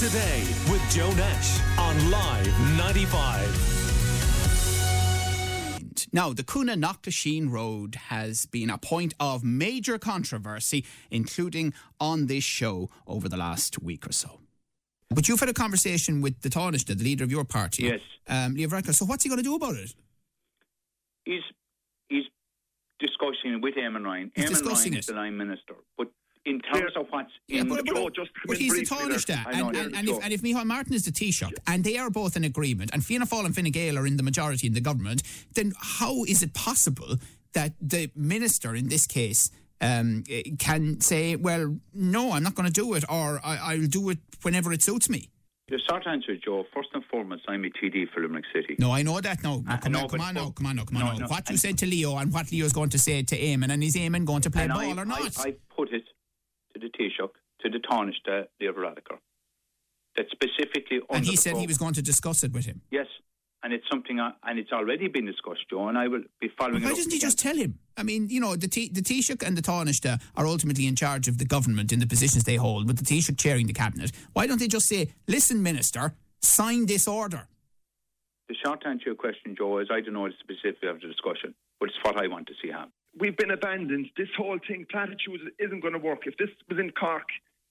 today with Joe Nash on Live 95. Now, the Coonagh Knocklashin Road has been a point of major controversy, including on this show over the last week or so. But you've had a conversation with the Taoiseach, the leader of your party. Yes. Um, Leo Varadkar. So what's he going to do about it? He's he's discussing it with Eamon Ryan. He's Eamon discussing Ryan it. is the line minister, but in terms of what's Yeah, in but, the but, vote, but he's the I know, and, and, and, if, and if Micheál Martin is the Taoiseach, and they are both in agreement, and Fianna Fáil and Fine Gael are in the majority in the government, then how is it possible that the minister, in this case, um, can say, well, no, I'm not going to do it, or I, I'll do it whenever it suits me? The short answer, Joe, first and foremost, I'm a TD for Limerick City. No, I know that. No, no Uh, come, no, on, come on now, come on now, come on No, now. what you said to Leo and what Leo's going to say to Eamon, and is Eamon going to play ball I, or not? I, I put it the Taoiseach, to the Taoiseach, Leo Varadkar, that specifically and he said he was going to discuss it with him. Yes, and it's something, I, and it's already been discussed, Joe, and I will be following up. Why doesn't he again. just tell him? I mean, you know, the T- the Taoiseach and the Taoiseach are ultimately in charge of the government in the positions they hold, with the Taoiseach chairing the cabinet. Why don't they just say, "Listen, Minister, sign this order"? The short answer to your question, Joe, is I don't know the specifics of the discussion, but it's what I want to see happen. We've been abandoned. This whole thing, platitudes, isn't going to work. If this was in Cork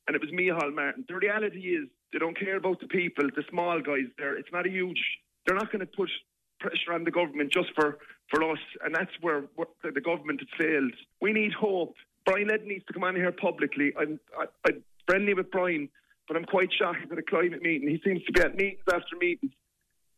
and it was Micheál Martin, the reality is they don't care about the people, the small guys there. It's not a huge. They're not going to put pressure on the government just for, for us, and that's where what, the, government has failed. We need hope. Brian Led needs to come on here publicly. I'm, I, I'm friendly with Brian, but I'm quite shocked at a climate meeting. He seems to be at meetings after meetings,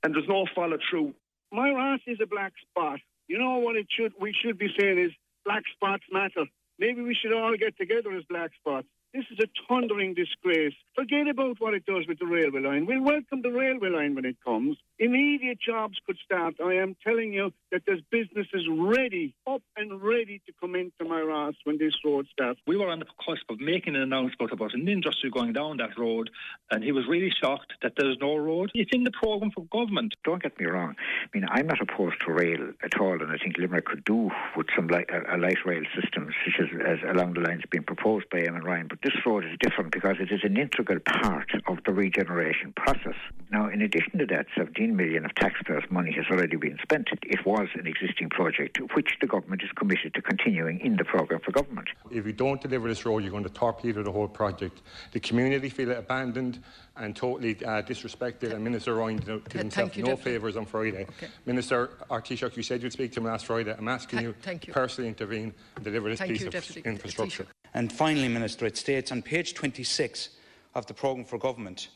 and there's no follow through. My Ross is a black spot. You know what it should we should be saying is black spots matter. Maybe we should all get together as black spots. This is a thundering disgrace. Forget about what it does with the railway line. We'll welcome the railway line when it comes. Immediate jobs could start. I am telling you that there's businesses ready, up and ready to come into Moyross when this road starts. we were on the cusp of making an announcement about an industry going down that road, and he was really shocked that there's no road. It's in the programme for government. Don't get me wrong. I mean, I'm not opposed to rail at all, and I think Limerick could do with some light, a, a light rail system, such as, as along the lines being proposed by Eamon Ryan. But this road is different because it is an integral part of the regeneration process. Now, in addition to that, 17 million of taxpayers' money has already been spent. It was an existing project, which the government is committed to continuing in the programme for government. If you don't deliver this road, you're going to torpedo the whole project. The community feel abandoned and totally uh, disrespected, and Minister Ryan did, did himself you, no favours on Friday. Minister Artishok, you said you'd speak to him last Friday. I'm asking Tha- you, thank you. personally intervene and deliver this Thank piece you, of Deputy infrastructure. And finally, Minister, it states on page 26 of the programme for government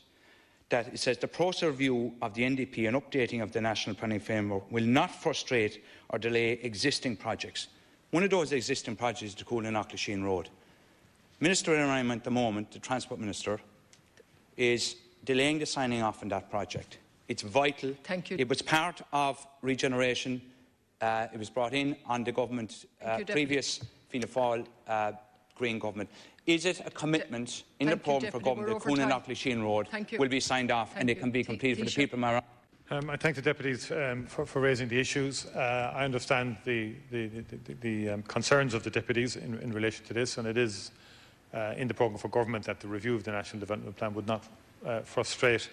that it says the process review of the NDP and updating of the National Planning Framework will not frustrate or delay existing projects. One of those existing projects is the Coolin Auchlasheen Road. Minister Environment at the moment, the Transport Minister, is delaying the signing off on that project. It's vital. Thank you. It was part of regeneration. Uh, it was brought in on the government, uh, you, previous Fianna Fáil uh, Green government. Is it a commitment in the programme for government We're that over Cooney time. Auchlasheen Road will be signed off Thank and it can be completed for the people of Mara? Um, I thank the deputies um, for, for raising the issues. Uh, I understand the, the, the, the, the um, concerns of the deputies in, in relation to this, and it is uh, in the programme for government that the review of the National Development Plan would not uh, frustrate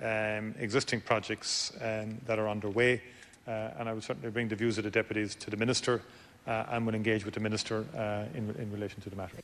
um, existing projects um, that are underway. Uh, and I would certainly bring the views of the deputies to the minister and will engage with the minister uh, in, in relation to the matter.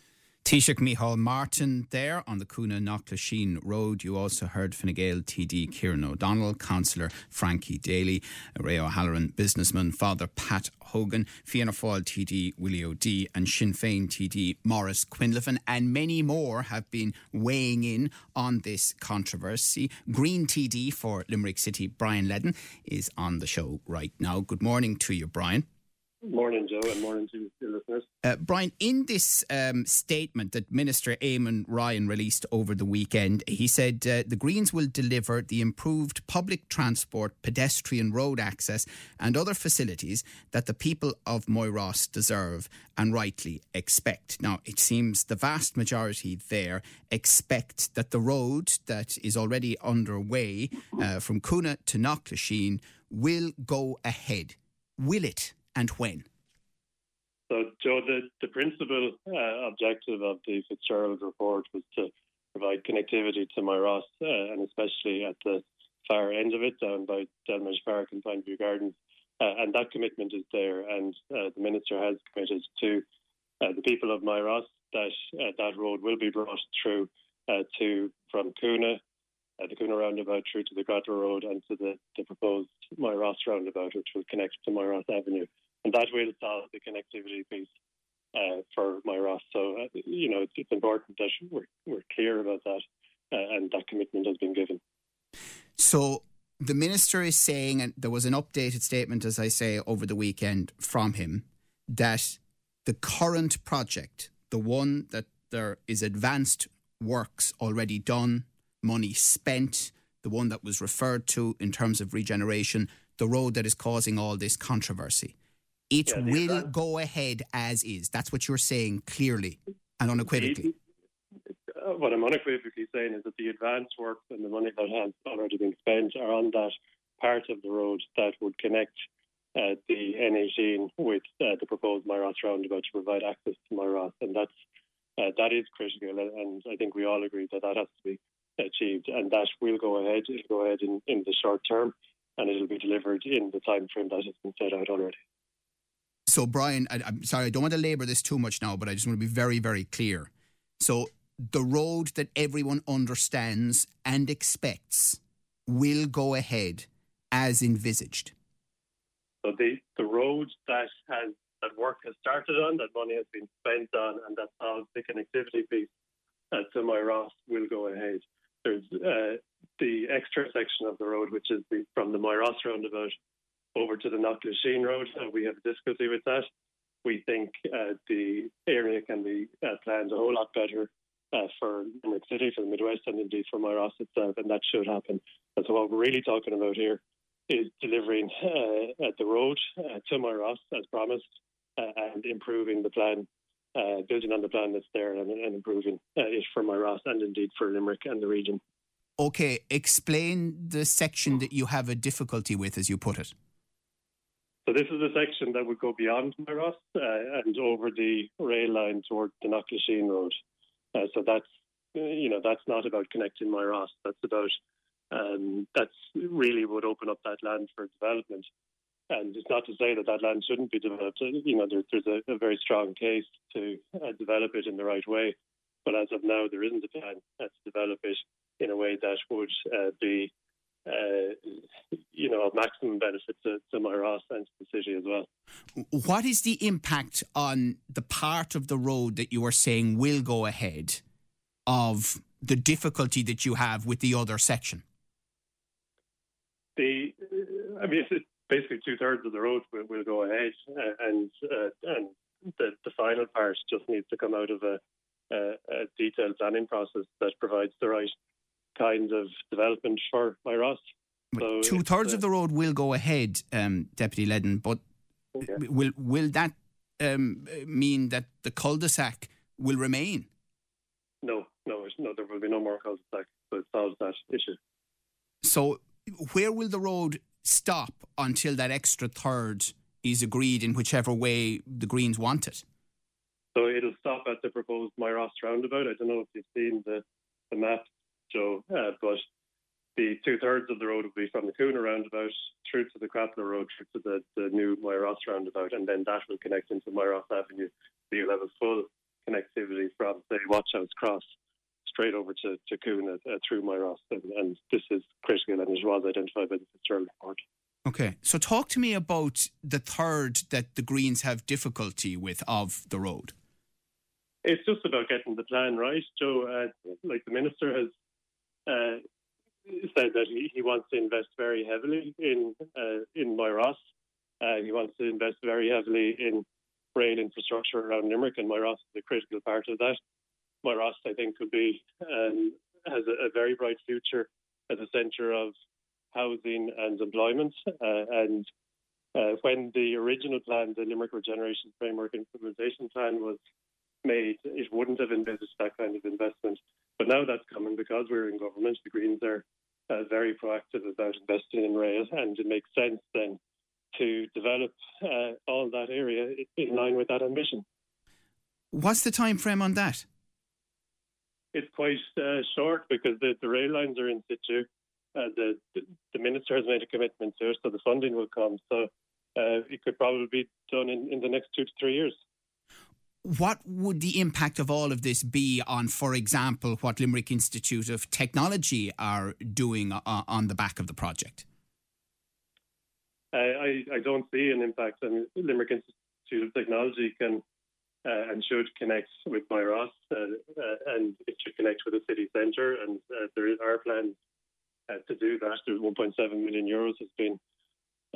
Taoiseach Micheál Martin there on the Coonagh Knocklashin Road. You also heard Fine Gael TD Kieran O'Donnell, Councillor Frankie Daly, Ray O'Halloran, businessman Father Pat Hogan, Fianna Fáil TD Willie O'Dea, and Sinn Féin TD Maurice Quinlivan, and many more have been weighing in on this controversy. Green TD for Limerick City, Brian Leddin, is on the show right now. Good morning to you, Brian. Morning, Joe, and morning to your listeners. Uh, Brian, in this um, statement that Minister Eamon Ryan released over the weekend, he said uh, the Greens will deliver the improved public transport, pedestrian road access, and other facilities that the people of Moyross deserve and rightly expect. Now, it seems the vast majority there expect that the road that is already underway uh, from Coonagh to Knocklashin will go ahead. Will it, and when? So, Joe, the, the principal uh, objective of the Fitzgerald report was to provide connectivity to Moyross, uh, and especially at the far end of it, down by Delmage Park and Pineview Gardens. Uh, and that commitment is there, and uh, the minister has committed to uh, the people of Moyross that uh, that road will be brought through to from Coonagh, the Coonagh roundabout through to the Cratloe Road and to the, the proposed Moyross roundabout, which will connect to Moyross Avenue. And that will solve the connectivity piece uh, for Moyross. So, uh, you know, it's, it's, important that we're, we're clear about that uh, and that commitment has been given. So, the minister is saying, and there was an updated statement, as I say, over the weekend from him, that the current project, the one that there is advanced works already done, money spent, the one that was referred to in terms of regeneration, the road that is causing all this controversy. It yeah, will go ahead as is. That's what you're saying clearly and unequivocally. Uh, what I'm unequivocally saying is that the advance work and the money that has already been spent are on that part of the road that would connect uh, the N18 with uh, the proposed Moyross roundabout to provide access to Moyross, and that's uh, that is critical. And I think we all agree that that has to be achieved, and that will go ahead. It'll go ahead in, in the short term, and it'll be delivered in the time frame that has been set out already. So, Brian, I, am sorry, I don't want to labour this too much now, but I just want to be very, very clear. So, the road that everyone understands and expects will go ahead as envisaged. So, the, the road that has that work has started on, that money has been spent on, and that solves the connectivity piece uh, to Moyross will go ahead. There's uh, the extra section of the road, which is the, from the Moyross roundabout over to the Knocklashin Road. We have difficulty with that. We think uh, the area can be uh, planned a whole lot better uh, for Limerick City, for the Midwest, and indeed for Moyross itself, and that should happen. And so, what we're really talking about here is delivering uh, the road to Moyross as promised and improving the plan building on the plan that's there and, and improving it for Moyross and indeed for Limerick and the region. Okay, explain the section that you have a difficulty with, as you put it. So this is a section that would go beyond Moyross uh, and over the rail line toward the Knocklashin Road. Uh, so that's you know that's not about connecting Moyross. That's about um, that's really would open up that land for development. And it's not to say that that land shouldn't be developed. You know, there, there's a, a, very strong case to uh, develop it in the right way. But as of now, there isn't a plan uh, to develop it in a way that would uh, be, uh, you know, of maximum benefit to, to Moyross and to the city as well. What is the impact on the part of the road that you are saying will go ahead of the difficulty that you have with the other section? The, I mean, basically two thirds of the road will, will go ahead, uh, and uh, and the, the final part just needs to come out of a, a, a detailed planning process that provides the right kind of development for Moyross. So two thirds uh, of the road will go ahead, um, Deputy Leddin, but okay. will will that um, mean that the cul-de-sac will remain? No, no, no. There will be no more cul-de-sac, so it solves that issue. So, where will the road stop until that extra third is agreed in whichever way the Greens want it? So it'll stop at the proposed Moyross roundabout. I don't know if you've seen the, the map, Joe, uh, but the two thirds of the road will be from the Coonagh roundabout through to the Cratloe Road, through to the, the new Moyross roundabout, and then that will connect into Moyross Avenue. So you'll have a full connectivity from, say, Watchhouse Cross straight over to, to Coonagh uh, through Moyross, and, and this is critical, and it was identified by the Fitzgerald report. Okay, so talk to me about the third that the Greens have difficulty with of the road. It's just about getting the plan right, So, Uh, like the minister has uh, said that he, he, wants to invest very heavily in uh, in Moyross. Uh, he wants to invest very heavily in rail infrastructure around Limerick, and Moyross is a critical part of that. Moyross, I think, could be um, has a, a, very bright future as a centre of housing and employment. Uh, and uh, when the original plan, the Limerick Regeneration Framework Implementation Plan, was made, it wouldn't have envisaged that kind of investment. But now that's coming because we're in government. The Greens are uh, very proactive about investing in rail, and it makes sense then to develop uh, all that area in line with that ambition. What's the time frame on that? it's quite uh, short because the, the rail lines are in situ. Uh, the, the minister has made a commitment to it, so the funding will come. So uh, it could probably be done in, in the next two to three years. What would the impact of all of this be on, for example, what Limerick Institute of Technology are doing uh, on the back of the project? I, I don't see an impact. Mean, Limerick Institute of Technology can uh, and should connect with Moyross, uh, uh, and it should connect with the city centre. And uh, there are plans uh, to do that. There's 1.7 million euros has been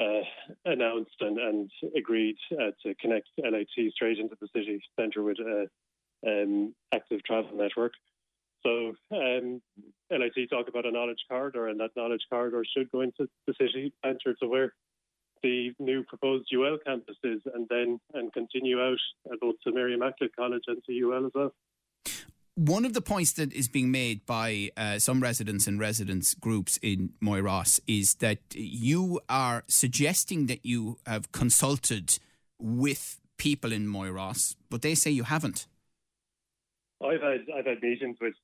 uh, announced and, and agreed to connect LIT straight into the city centre with an um, active travel network. So um, LIT talk about a knowledge corridor, and that knowledge corridor should go into the city centre to where the new proposed UL campuses and then and continue out both to Mary Immaculate College and to UL as well. One of the points that is being made by uh, some residents and residents groups in Moyross is that you are suggesting that you have consulted with people in Moyross, but they say you haven't. I've had I've had meetings with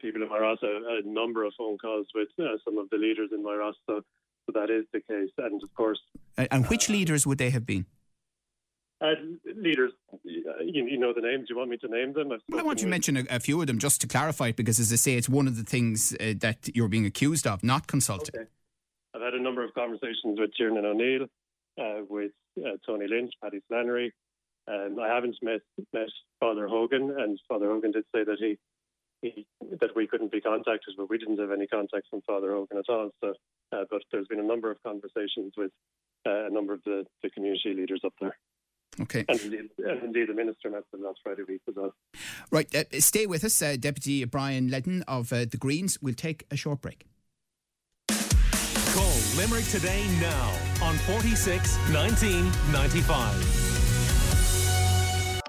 people in Moyross, a, a number of phone calls with uh, some of the leaders in Moyross. So so that is the case. And of course. And which leaders would they have been? Uh, leaders, you, you, know the names. Do you want me to name them? Well, I want you to mention a, a, few of them just to clarify it, because as I say, it's one of the things uh, that you're being accused of, not consulting. Okay. I've had a number of conversations with Tiernan O'Neill, uh, with uh, Tony Lynch, Paddy Flannery. Um, I haven't met met Father Hogan, and Father Hogan did say that he, he that we couldn't be contacted, but we didn't have any contact from Father Hogan at all. So uh, but there's been a number of conversations with uh, a number of the, the community leaders up there. Okay. And indeed, and indeed, the minister met them last Friday week as well. Right. Uh, stay with us, uh, Deputy Brian Leddin of uh, the Greens. We'll take a short break. Call Limerick today now on 46 1995.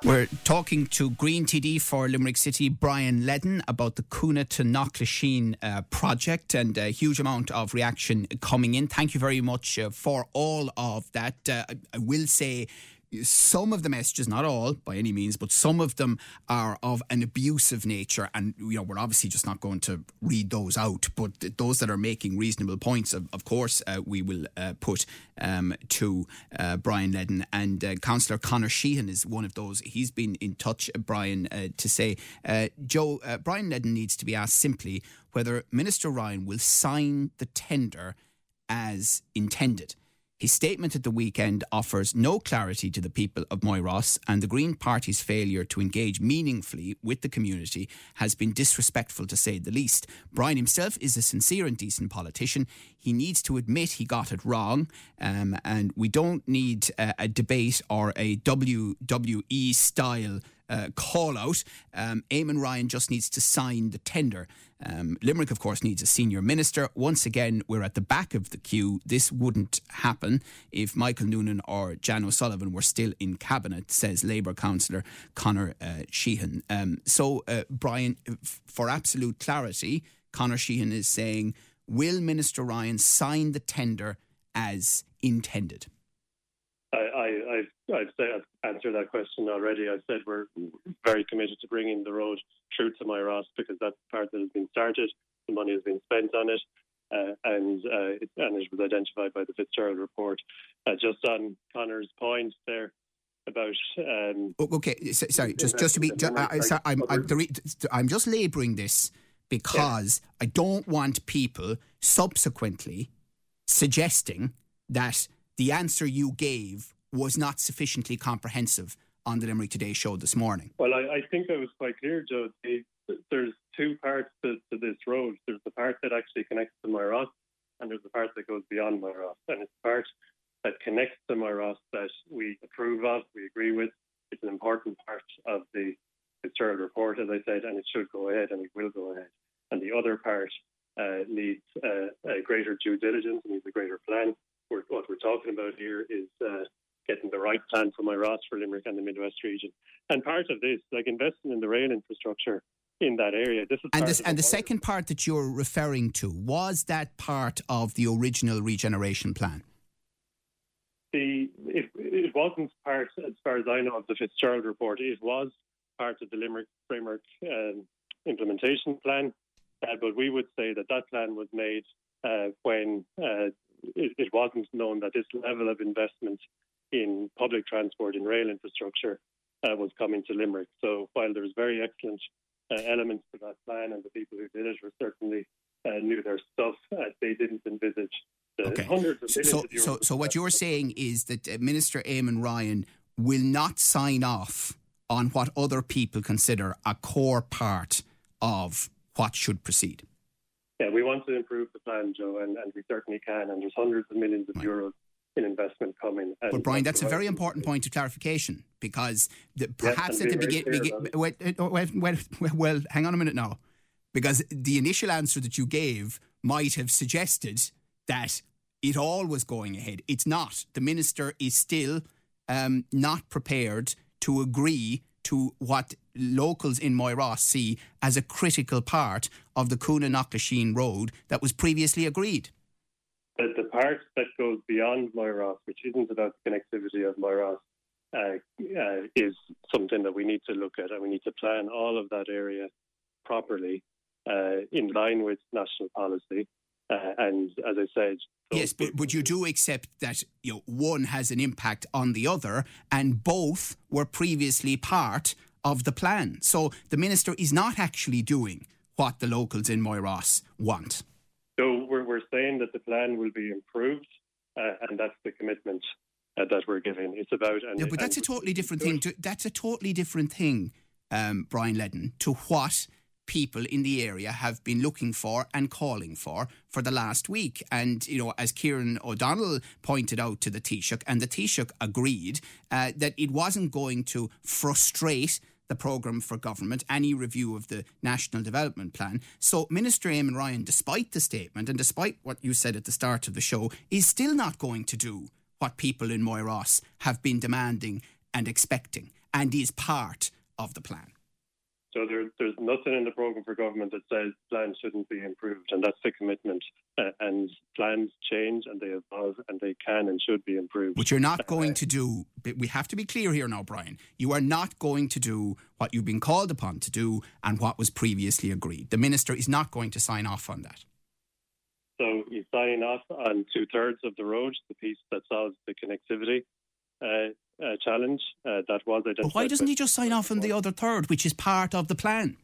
We're talking to Green TD for Limerick City, Brian Leddin, about the Coonagh to Knocklasheen uh, project and a huge amount of reaction coming in. Thank you very much uh, for all of that. Uh, I will say some of the messages, not all by any means, but some of them are of an abusive nature. And, you know, we're obviously just not going to read those out. But those that are making reasonable points, of, of course, uh, we will uh, put um, to uh, Brian Leddin. And uh, Councillor Conor Sheehan is one of those. He's been in touch, uh, Brian, uh, to say, Joe, Brian Leddin needs to be asked simply whether Minister Ryan will sign the tender as intended. His statement at the weekend offers no clarity to the people of Moyross, and the Green Party's failure to engage meaningfully with the community has been disrespectful to say the least. Brian himself is a sincere and decent politician. He needs to admit he got it wrong, um, and we don't need uh, a debate or a WWE style uh, call out. Um, Eamon Ryan just needs to sign the tender. Um, Limerick, of course, needs a senior minister. Once again, we're at the back of the queue. This wouldn't happen if Michael Noonan or Jan O'Sullivan were still in cabinet, says Labour councillor Conor uh, Sheehan. Um, so, uh, Brian, for absolute clarity, Conor Sheehan is saying, will Minister Ryan sign the tender as intended? I, I, I've, said, I've answered that question already. I've said we're very committed to bringing the road through to Moyross because that's the part that has been started. The money has been spent on it. Uh, and uh, it, and it was identified by the Fitzgerald report. Uh, just on Conor's point there about. Um, okay, sorry, just just to be, just, I, sorry, I'm I'm, I'm just labouring this because yeah. I don't want people subsequently suggesting that the answer you gave was not sufficiently comprehensive on the Limerick Today show this morning. Well, I, I think that was quite clear, Joe. There's two parts to, to, this road. There's the part that actually connects to Moyross, and there's the part that goes beyond Moyross. And it's the part that connects to Moyross that we approve of, we agree with. It's an important part of the Fitzgerald report, as I said, and it should go ahead, and it will go ahead. And the other part uh, needs uh, a greater due diligence, needs a greater plan, we're, what we're talking about here is uh, getting the right plan for Moyross for Limerick and the Midwest region. And part of this, like investing in the rail infrastructure in that area. This is and, this, and the second part that you're referring to was that part of the original regeneration plan. The it, it wasn't part, as far as I know, of the Fitzgerald report. It was part of the Limerick framework um, implementation plan, uh, but we would say that that plan was made uh, when uh, it, it, wasn't known that this level of investment in public transport and rail infrastructure uh, was coming to Limerick. So while there's very excellent uh, elements to that plan, and the people who did it were certainly uh, knew their stuff, they didn't envisage The okay. so, so, so, what you're saying is that Minister Eamon Ryan will not sign off on what other people consider a core part of what should proceed. Yeah, we want to improve the plan, Joe, and, and we certainly can. And there's hundreds of millions of right. euros in investment coming. But Brian, that's a very important point of clarification because the, perhaps yes, at the beginning, well, well, well, well, hang on a minute now, because the initial answer that you gave might have suggested that it all was going ahead. It's not. The minister is still um, not prepared to agree to what locals in Moyross see as a critical part of the Knocklashin road that was previously agreed. The, the part that goes beyond Moyross, which isn't about the connectivity of Moyross, uh, uh, is something that we need to look at, and we need to plan all of that area properly uh, in line with national policy. Uh, and as I said, yes, but, but you do accept that you know one has an impact on the other, and both were previously part of the plan. So the minister is not actually doing what the locals in Moyross want. We're, saying that the plan will be improved, uh, and that's the commitment uh, that we're giving. It's about. And, yeah, but that's a totally different thing. To, that's a totally different thing, um, Brian Leddin, to what people in the area have been looking for and calling for for the last week. And, you know, as Kieran O'Donnell pointed out to the Taoiseach, and the Taoiseach agreed uh, that it wasn't going to frustrate the programme for government, any review of the National Development Plan. So Minister Eamon Ryan, despite the statement and despite what you said at the start of the show, is still not going to do what people in Moyross have been demanding and expecting and is part of the plan. So there, there's nothing in the programme for government that says plans shouldn't be improved, and that's the commitment. Uh, and plans change and they evolve and they can and should be improved. But you're not going to do, we have to be clear here now, Brian. You are not going to do what you've been called upon to do and what was previously agreed. The Minister is not going to sign off on that. So he's signing off on two thirds of the road, the piece that solves the connectivity. Uh, uh, challenge uh, that was identified. But why doesn't he just sign off on the other third, which is part of the plan?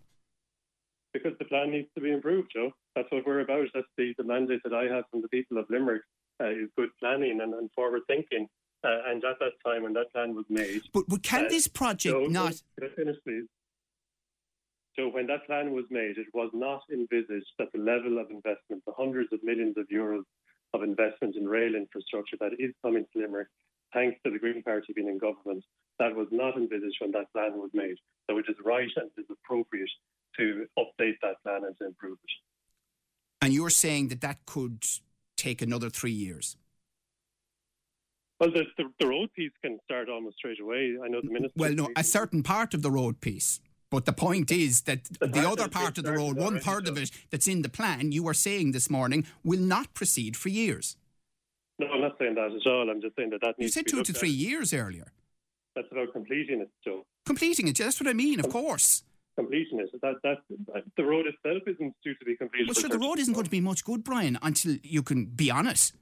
Because the plan needs to be improved, Joe. That's what we're about. That's the, the mandate that I have from the people of Limerick uh, is good planning and, and forward thinking. Uh, and at that time when that plan was made. But, but can this project Joe, not. Finish, please. So when that plan was made, it was not envisaged that the level of investment, the hundreds of millions of euros of investment in rail infrastructure that is coming to Limerick, thanks to the Green Party being in government, that was not envisaged when that plan was made. So it is right and it is appropriate to update that plan and to improve it. And you're saying that that could take another three years? Well, the, the, the road piece can start almost straight away. I know the minister. Well, no, a certain part of the road piece. But the point is that the, the other part of the road, one third of it that's in the plan, you were saying this morning, will not proceed for years. No, I'm not saying that at all. I'm just saying that that needs. You said to two to three at. years earlier. That's about completing it, Joe. Completing it. That's what I mean. Of course. Completing it. That that, the road itself isn't due to be completed. Well, sure, the road isn't going to be much good, Brian, until you can be honest.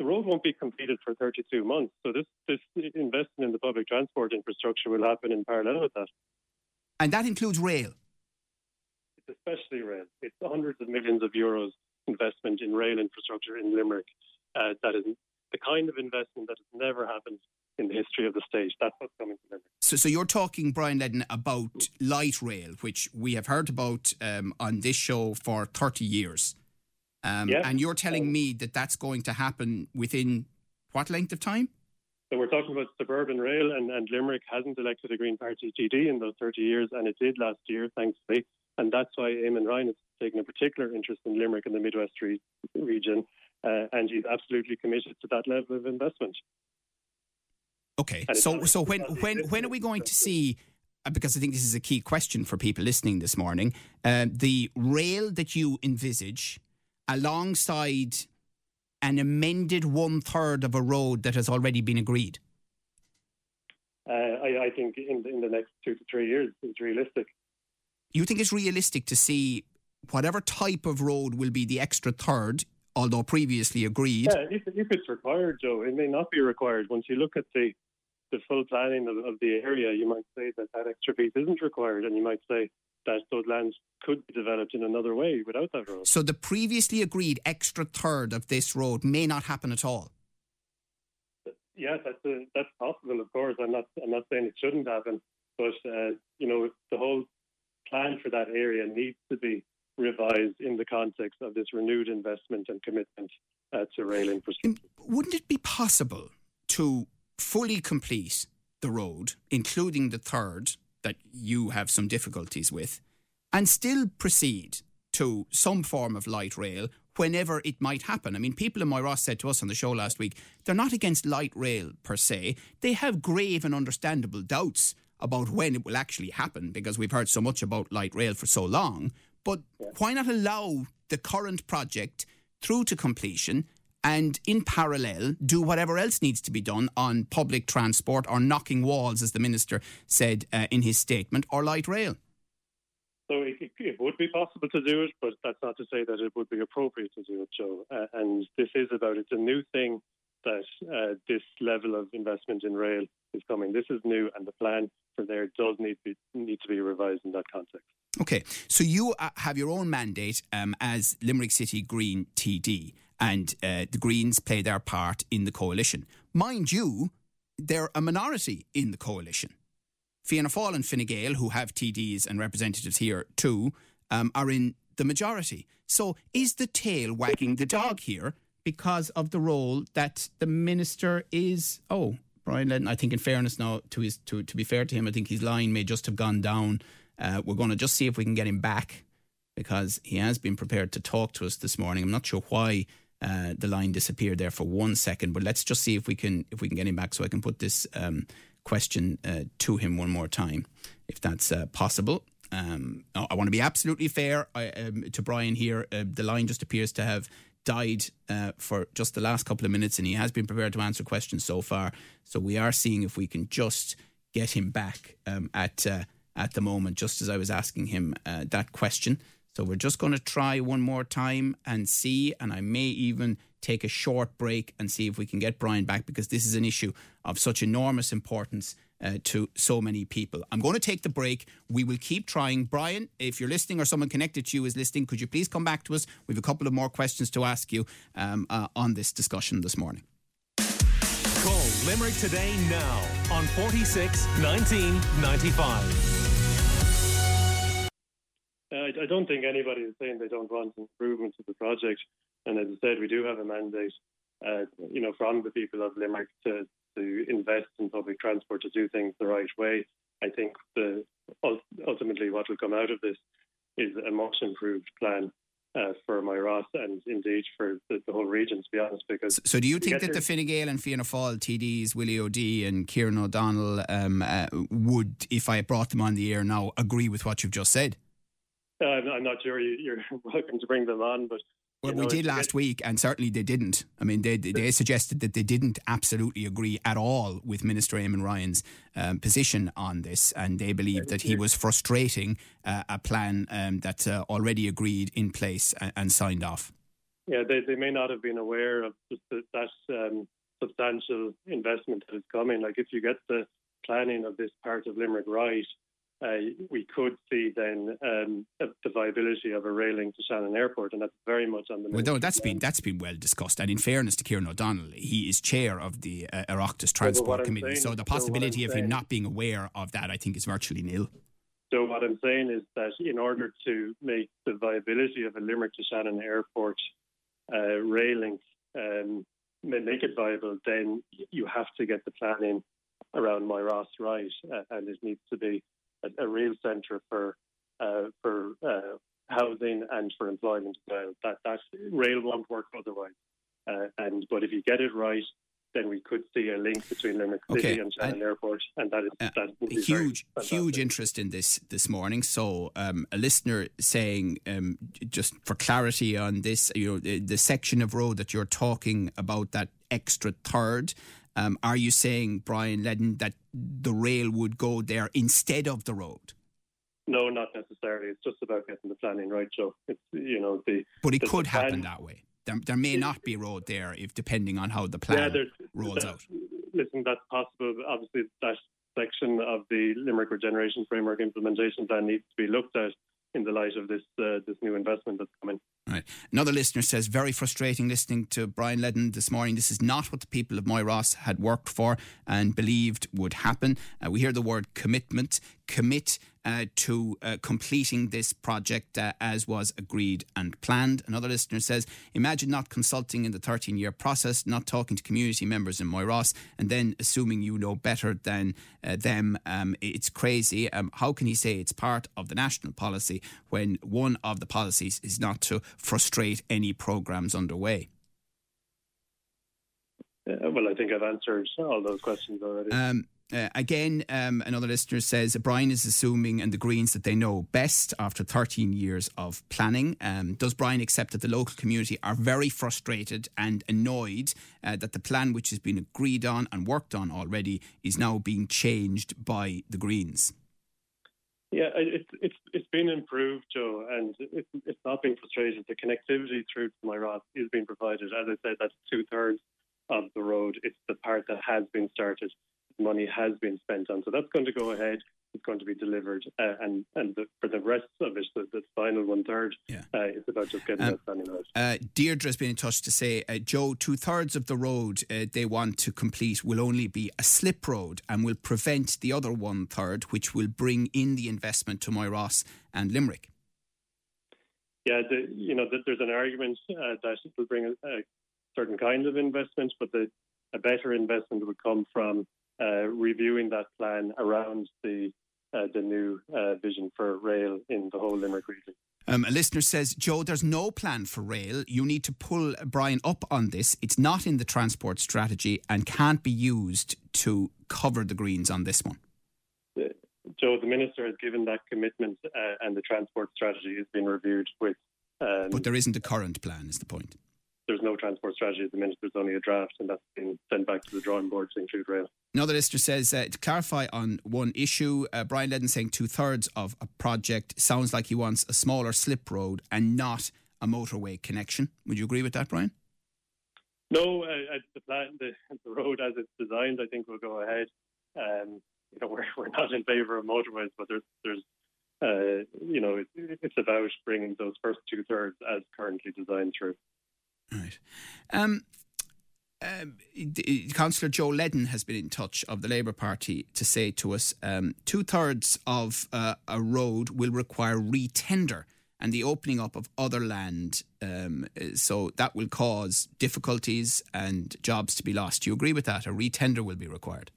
The road won't be completed for 32 months. So this this investment in the public transport infrastructure will happen in parallel with that. And that includes rail. It's especially rail. It's hundreds of millions of euros investment in rail infrastructure in Limerick. Uh, that is the kind of investment that has never happened in the history of the state. That's what's coming to Limerick. So, so you're talking, Brian Leddin, about light rail, which we have heard about um, on this show for 30 years. Um, yeah. And you're telling um, me that that's going to happen within what length of time? So we're talking about suburban rail, and, and Limerick hasn't elected a Green Party TD in those 30 years, and it did last year, thankfully. And that's why Eamon Ryan has taken a particular interest in Limerick and the Midwest re- region, uh, and he's absolutely committed to that level of investment. Okay, so so when when when are we going to see? Uh, because I think this is a key question for people listening this morning. Uh, the rail that you envisage, alongside an amended one third of a road that has already been agreed. Uh, I, I, think in, in the next two to three years is realistic. you think it's realistic to see whatever type of road will be the extra third, although previously agreed? Yeah, if, if it's required, Joe, it may not be required. Once you look at the the full planning of, of the area, you might say that that extra piece isn't required, and you might say that those lands could be developed in another way without that road. So the previously agreed extra third of this road may not happen at all. Yeah, that's a, that's possible. Of course, I'm not I'm not saying it shouldn't happen, but uh, you know the whole plan for that area needs to be revised in the context of this renewed investment and commitment uh, to rail infrastructure. Wouldn't it be possible to fully complete the road, including the third that you have some difficulties with, and still proceed to some form of light rail whenever it might happen. I mean, people in Moyross said to us on the show last week, they're not against light rail per se. They have grave and understandable doubts about when it will actually happen because we've heard so much about light rail for so long. But why not allow the current project through to completion and in parallel do whatever else needs to be done on public transport or knocking walls, as the minister said uh, in his statement, or light rail? So it, it, would be possible to do it, but that's not to say that it would be appropriate to do it, Joe. Uh, and this is about it's a new thing that uh, this level of investment in rail is coming. This is new, and the plan for there does need to be, need to be revised in that context. Okay, so you uh, have your own mandate um, as Limerick City Green TD, and uh, the Greens play their part in the coalition. Mind you, they're a minority in the coalition. Fianna Fáil and Fine Gael, who have TDs and representatives here too, um, are in the majority. So is the tail wagging the dog here because of the role that the minister is? Oh, Brian Leddin, I think in fairness now, to his to, to be fair to him, I think his line may just have gone down. Uh, we're going to just see if we can get him back because he has been prepared to talk to us this morning. I'm not sure why uh, the line disappeared there for one second, but let's just see if we can if we can get him back so I can put this um, question uh, to him one more time, if that's uh, possible. Um, I want to be absolutely fair I, um, to Brian here. Uh, the line just appears to have died uh, for just the last couple of minutes, and he has been prepared to answer questions so far. So we are seeing if we can just get him back um, at uh, at the moment, just as I was asking him uh, that question. So we're just going to try one more time and see, and I may even take a short break and see if we can get Brian back because this is an issue of such enormous importance uh, to so many people. I'm going to take the break. We will keep trying. Brian, if you're listening or someone connected to you is listening, could you please come back to us? We have a couple of more questions to ask you um, uh, on this discussion this morning. Call Limerick today now on 46 19 95. I, I don't think anybody is saying they don't want improvements to the project. And as I said, we do have a mandate, uh, you know, from the people of Limerick to, to invest in public transport to do things the right way. I think the ultimately what will come out of this is a much improved plan uh, for Moyross and indeed for the, the, whole region, to be honest. Because so, so do you think that the Fine Gael and Fianna Fáil TDs, Willie O'Dea and Kieran O'Donnell, um, uh, would, if I brought them on the air now, agree with what you've just said? Uh, I'm not sure you, are welcome to bring them on, but well, we did last week, and certainly they didn't. I mean, they they suggested that they didn't absolutely agree at all with Minister Eamon Ryan's um, position on this, and they believed that he was frustrating uh, a plan um, that's uh, already agreed in place and, and, signed off. Yeah, they, they may not have been aware of just the, that um, substantial investment that is coming. Like if you get the planning of this part of Limerick right, we could see then um, the viability of a railing to Shannon Airport, and that's very much on the. Well, no, that's been that's been well discussed, and in fairness to Kieran O'Donnell, he is chair of the uh, Oireachtas Transport Committee, saying, so the possibility so of him not being aware of that, I think, is virtually nil. So what I'm saying is that in order to make the viability of a Limerick to Shannon Airport uh, railing um, make it viable, then you have to get the planning around Moyross right, uh, and it needs to be a, a real centre for uh, for uh, housing and for employment. Uh, that that rail won't work otherwise. Uh, and but if you get it right, then we could see a link between Limerick City okay. and Shannon Airport, and that is uh, that huge, huge interest in this this morning. So, um, a listener saying, um, just for clarity on this, you know, the, the, section of road that you're talking about, that extra third, um, are you saying, Brian Leddin, that the rail would go there instead of the road? No, not necessarily. It's just about getting the planning right, Joe. It's you know the. But it the- could the plan- happen that way. There, there may not be road there if depending on how the plan yeah, rolls that- out. Listen, that's possible. Obviously, that section of the Limerick Regeneration Framework implementation plan needs to be looked at in the light of this uh, this new investment that's coming. Right. Another listener says, very frustrating listening to Brian Leddin this morning. This is not what the people of Moyross had worked for and believed would happen. Uh, we hear the word commitment, commit uh, to uh, completing this project uh, as was agreed and planned. Another listener says, imagine not consulting in the 13 year process, not talking to community members in Moyross, and then assuming you know better than uh, them. Um, it's crazy. Um, how can he say it's part of the national policy when one of the policies is not to frustrate any programs underway? Well, I think I've answered all those questions already. Um, uh, again, um, another listener says Brian is assuming and the Greens that they know best after 13 years of planning. Um, does Brian accept that the local community are very frustrated and annoyed uh, that the plan which has been agreed on and worked on already is now being changed by the Greens? Yeah, it's it's it's been improved, Joe, and it's it's not being frustrated. The connectivity through to Moyross is being provided. As I said, that's two thirds of the road. It's the part that has been started. Money has been spent on, so that's going to go ahead. It's going to be delivered, uh, and and the, for the rest of it, the, the final one third, Yeah. uh, it's about just getting Um, that planning. Uh, Deirdre has been in touch to say, uh, Joe, two thirds of the road uh, they want to complete will only be a slip road and will prevent the other one third, which will bring in the investment to Moyross and Limerick. Yeah, the, you know, th there's an argument uh, that it will bring a, a certain kind of investment, but the, a better investment would come from reviewing that plan around the uh, the new uh, vision for rail in the whole Limerick region. Um, a listener says, Joe, there's no plan for rail. You need to pull Brian up on this. It's not in the transport strategy and can't be used to cover the Greens on this one. Uh, Joe, the minister has given that commitment, uh, and the transport strategy has been reviewed with. Um, But there isn't a current plan, is the point. There's no transport strategy at the minute. There's only a draft, and that's been sent back to the drawing board to include rail. Another listener says uh, to clarify on one issue, uh, Brian Leddin saying two thirds of a project sounds like he wants a smaller slip road and not a motorway connection. Would you agree with that, Brian? No, uh, the plan, the, the road as it's designed, I think will go ahead. Um, you know, we're we're not in favour of motorways, but there's there's uh, you know, it, it's about bringing those first two thirds as currently designed through. Right. Um, um, Councillor Joe Leddin has been in touch of the Labour Party to say to us um, two thirds of uh, a road will require retender and the opening up of other land. Um, so that will cause difficulties and jobs to be lost. Do you agree with that? A retender will be required.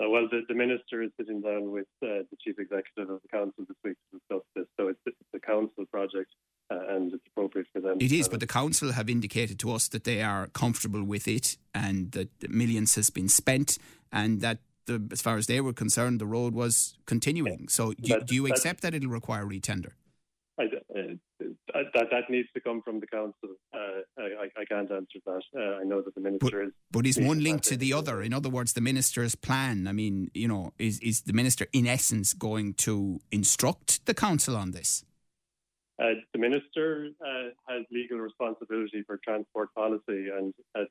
Uh, well, the, the minister is sitting down with uh, the chief executive of the council this week to discuss this. So it's, it's a council project, and it's appropriate for them. It is, but the council have indicated to us that they are comfortable with it and that millions has been spent and that. The, as far as they were concerned, the road was continuing. So, do, That- do you accept that it'll require retender? I, uh, that that needs to come from the council. Uh, I, I can't answer that. Uh, I know that the minister is. But is is one linked to the other? In other words, the minister's plan. I mean, you know, is is the minister in essence going to instruct the council on this? Uh, the minister uh, has legal responsibility for transport policy, and uh,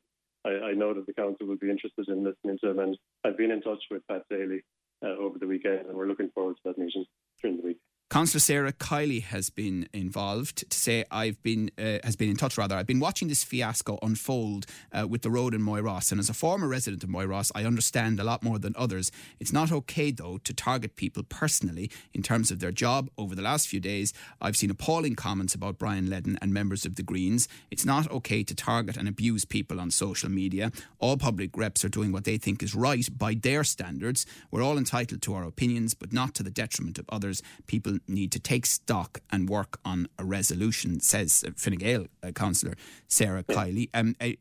I, I know that the council will be interested in listening to him. And I've been in touch with Pat Daly uh, over the weekend, and we're looking forward to that meeting during the week. Councillor Sarah Kiely has been involved to say I've been uh, has been in touch rather. I've been watching this fiasco unfold uh, with the road in Moyross, and as a former resident of Moyross, I understand a lot more than others. It's not okay though to target people personally in terms of their job. Over the last few days, I've seen appalling comments about Brian Leddin and members of the Greens. It's not okay to target and abuse people on social media. All public reps are doing what they think is right by their standards. We're all entitled to our opinions, but not to the detriment of others. People need to take stock and work on a resolution, says Fine Gael uh, councillor Sarah Kiely. Um, uh,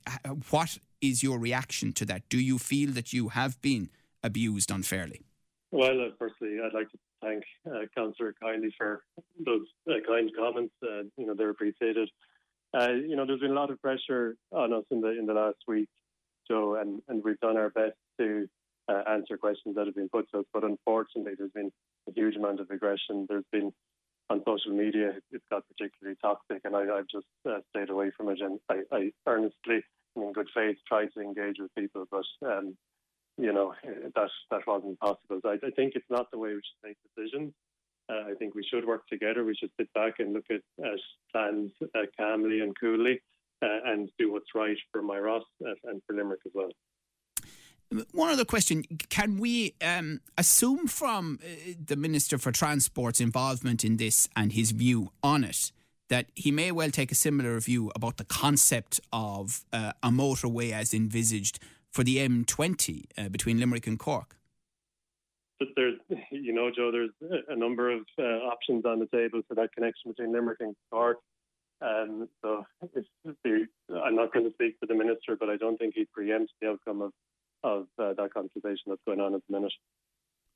what is your reaction to that? Do you feel that you have been abused unfairly? Well, uh, firstly, I'd like to thank uh, Councillor Kiely for those uh, kind comments. Uh, you know, they're appreciated. Uh, you know, there's been a lot of pressure on us in the in the last week, Joe, and, and we've done our best to uh, answer questions that have been put to us. But unfortunately, there's been a huge amount of aggression. There's been on social media, it's got particularly toxic, and I, I've just uh, stayed away from it. And I, I earnestly, in good faith, tried to engage with people, but um, you know that that wasn't possible. So I, I think it's not the way we should make decisions. Uh, I think we should work together. We should sit back and look at, at plans uh, calmly and coolly uh, and do what's right for Moyross uh, and for Limerick as well. One other question: Can we um, assume from uh, the Minister for Transport's involvement in this and his view on it that he may well take a similar view about the concept of uh, a motorway as envisaged for the M20 uh, between Limerick and Cork? But there's, you know, Joe, there's a number of uh, options on the table for that connection between Limerick and Cork. Um, so I'm not going to speak for the minister, but I don't think he'd preempt the outcome of of uh, that conversation that's going on at the minute.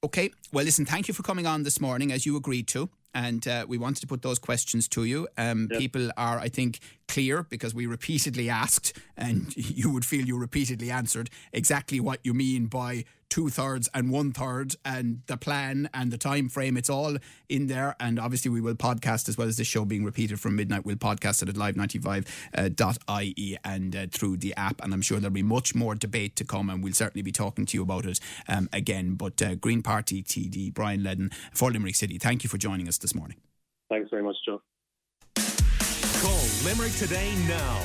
Okay. Well, listen, thank you for coming on this morning as you agreed to. And uh, we wanted to put those questions to you. Um, yep. People are, I think, clear because we repeatedly asked, and you would feel you repeatedly answered exactly what you mean by two thirds and one third and the plan and the time frame. It's all in there. And obviously, we will podcast as well as this show being repeated from midnight. We'll podcast it at live95.ie uh, and uh, through the app. And I'm sure there'll be much more debate to come. And we'll certainly be talking to you about it um, again. But uh, Green Party TD Brian Leddin for Limerick City, thank you for joining us this morning. Thanks very much, Joe. Call Limerick today now.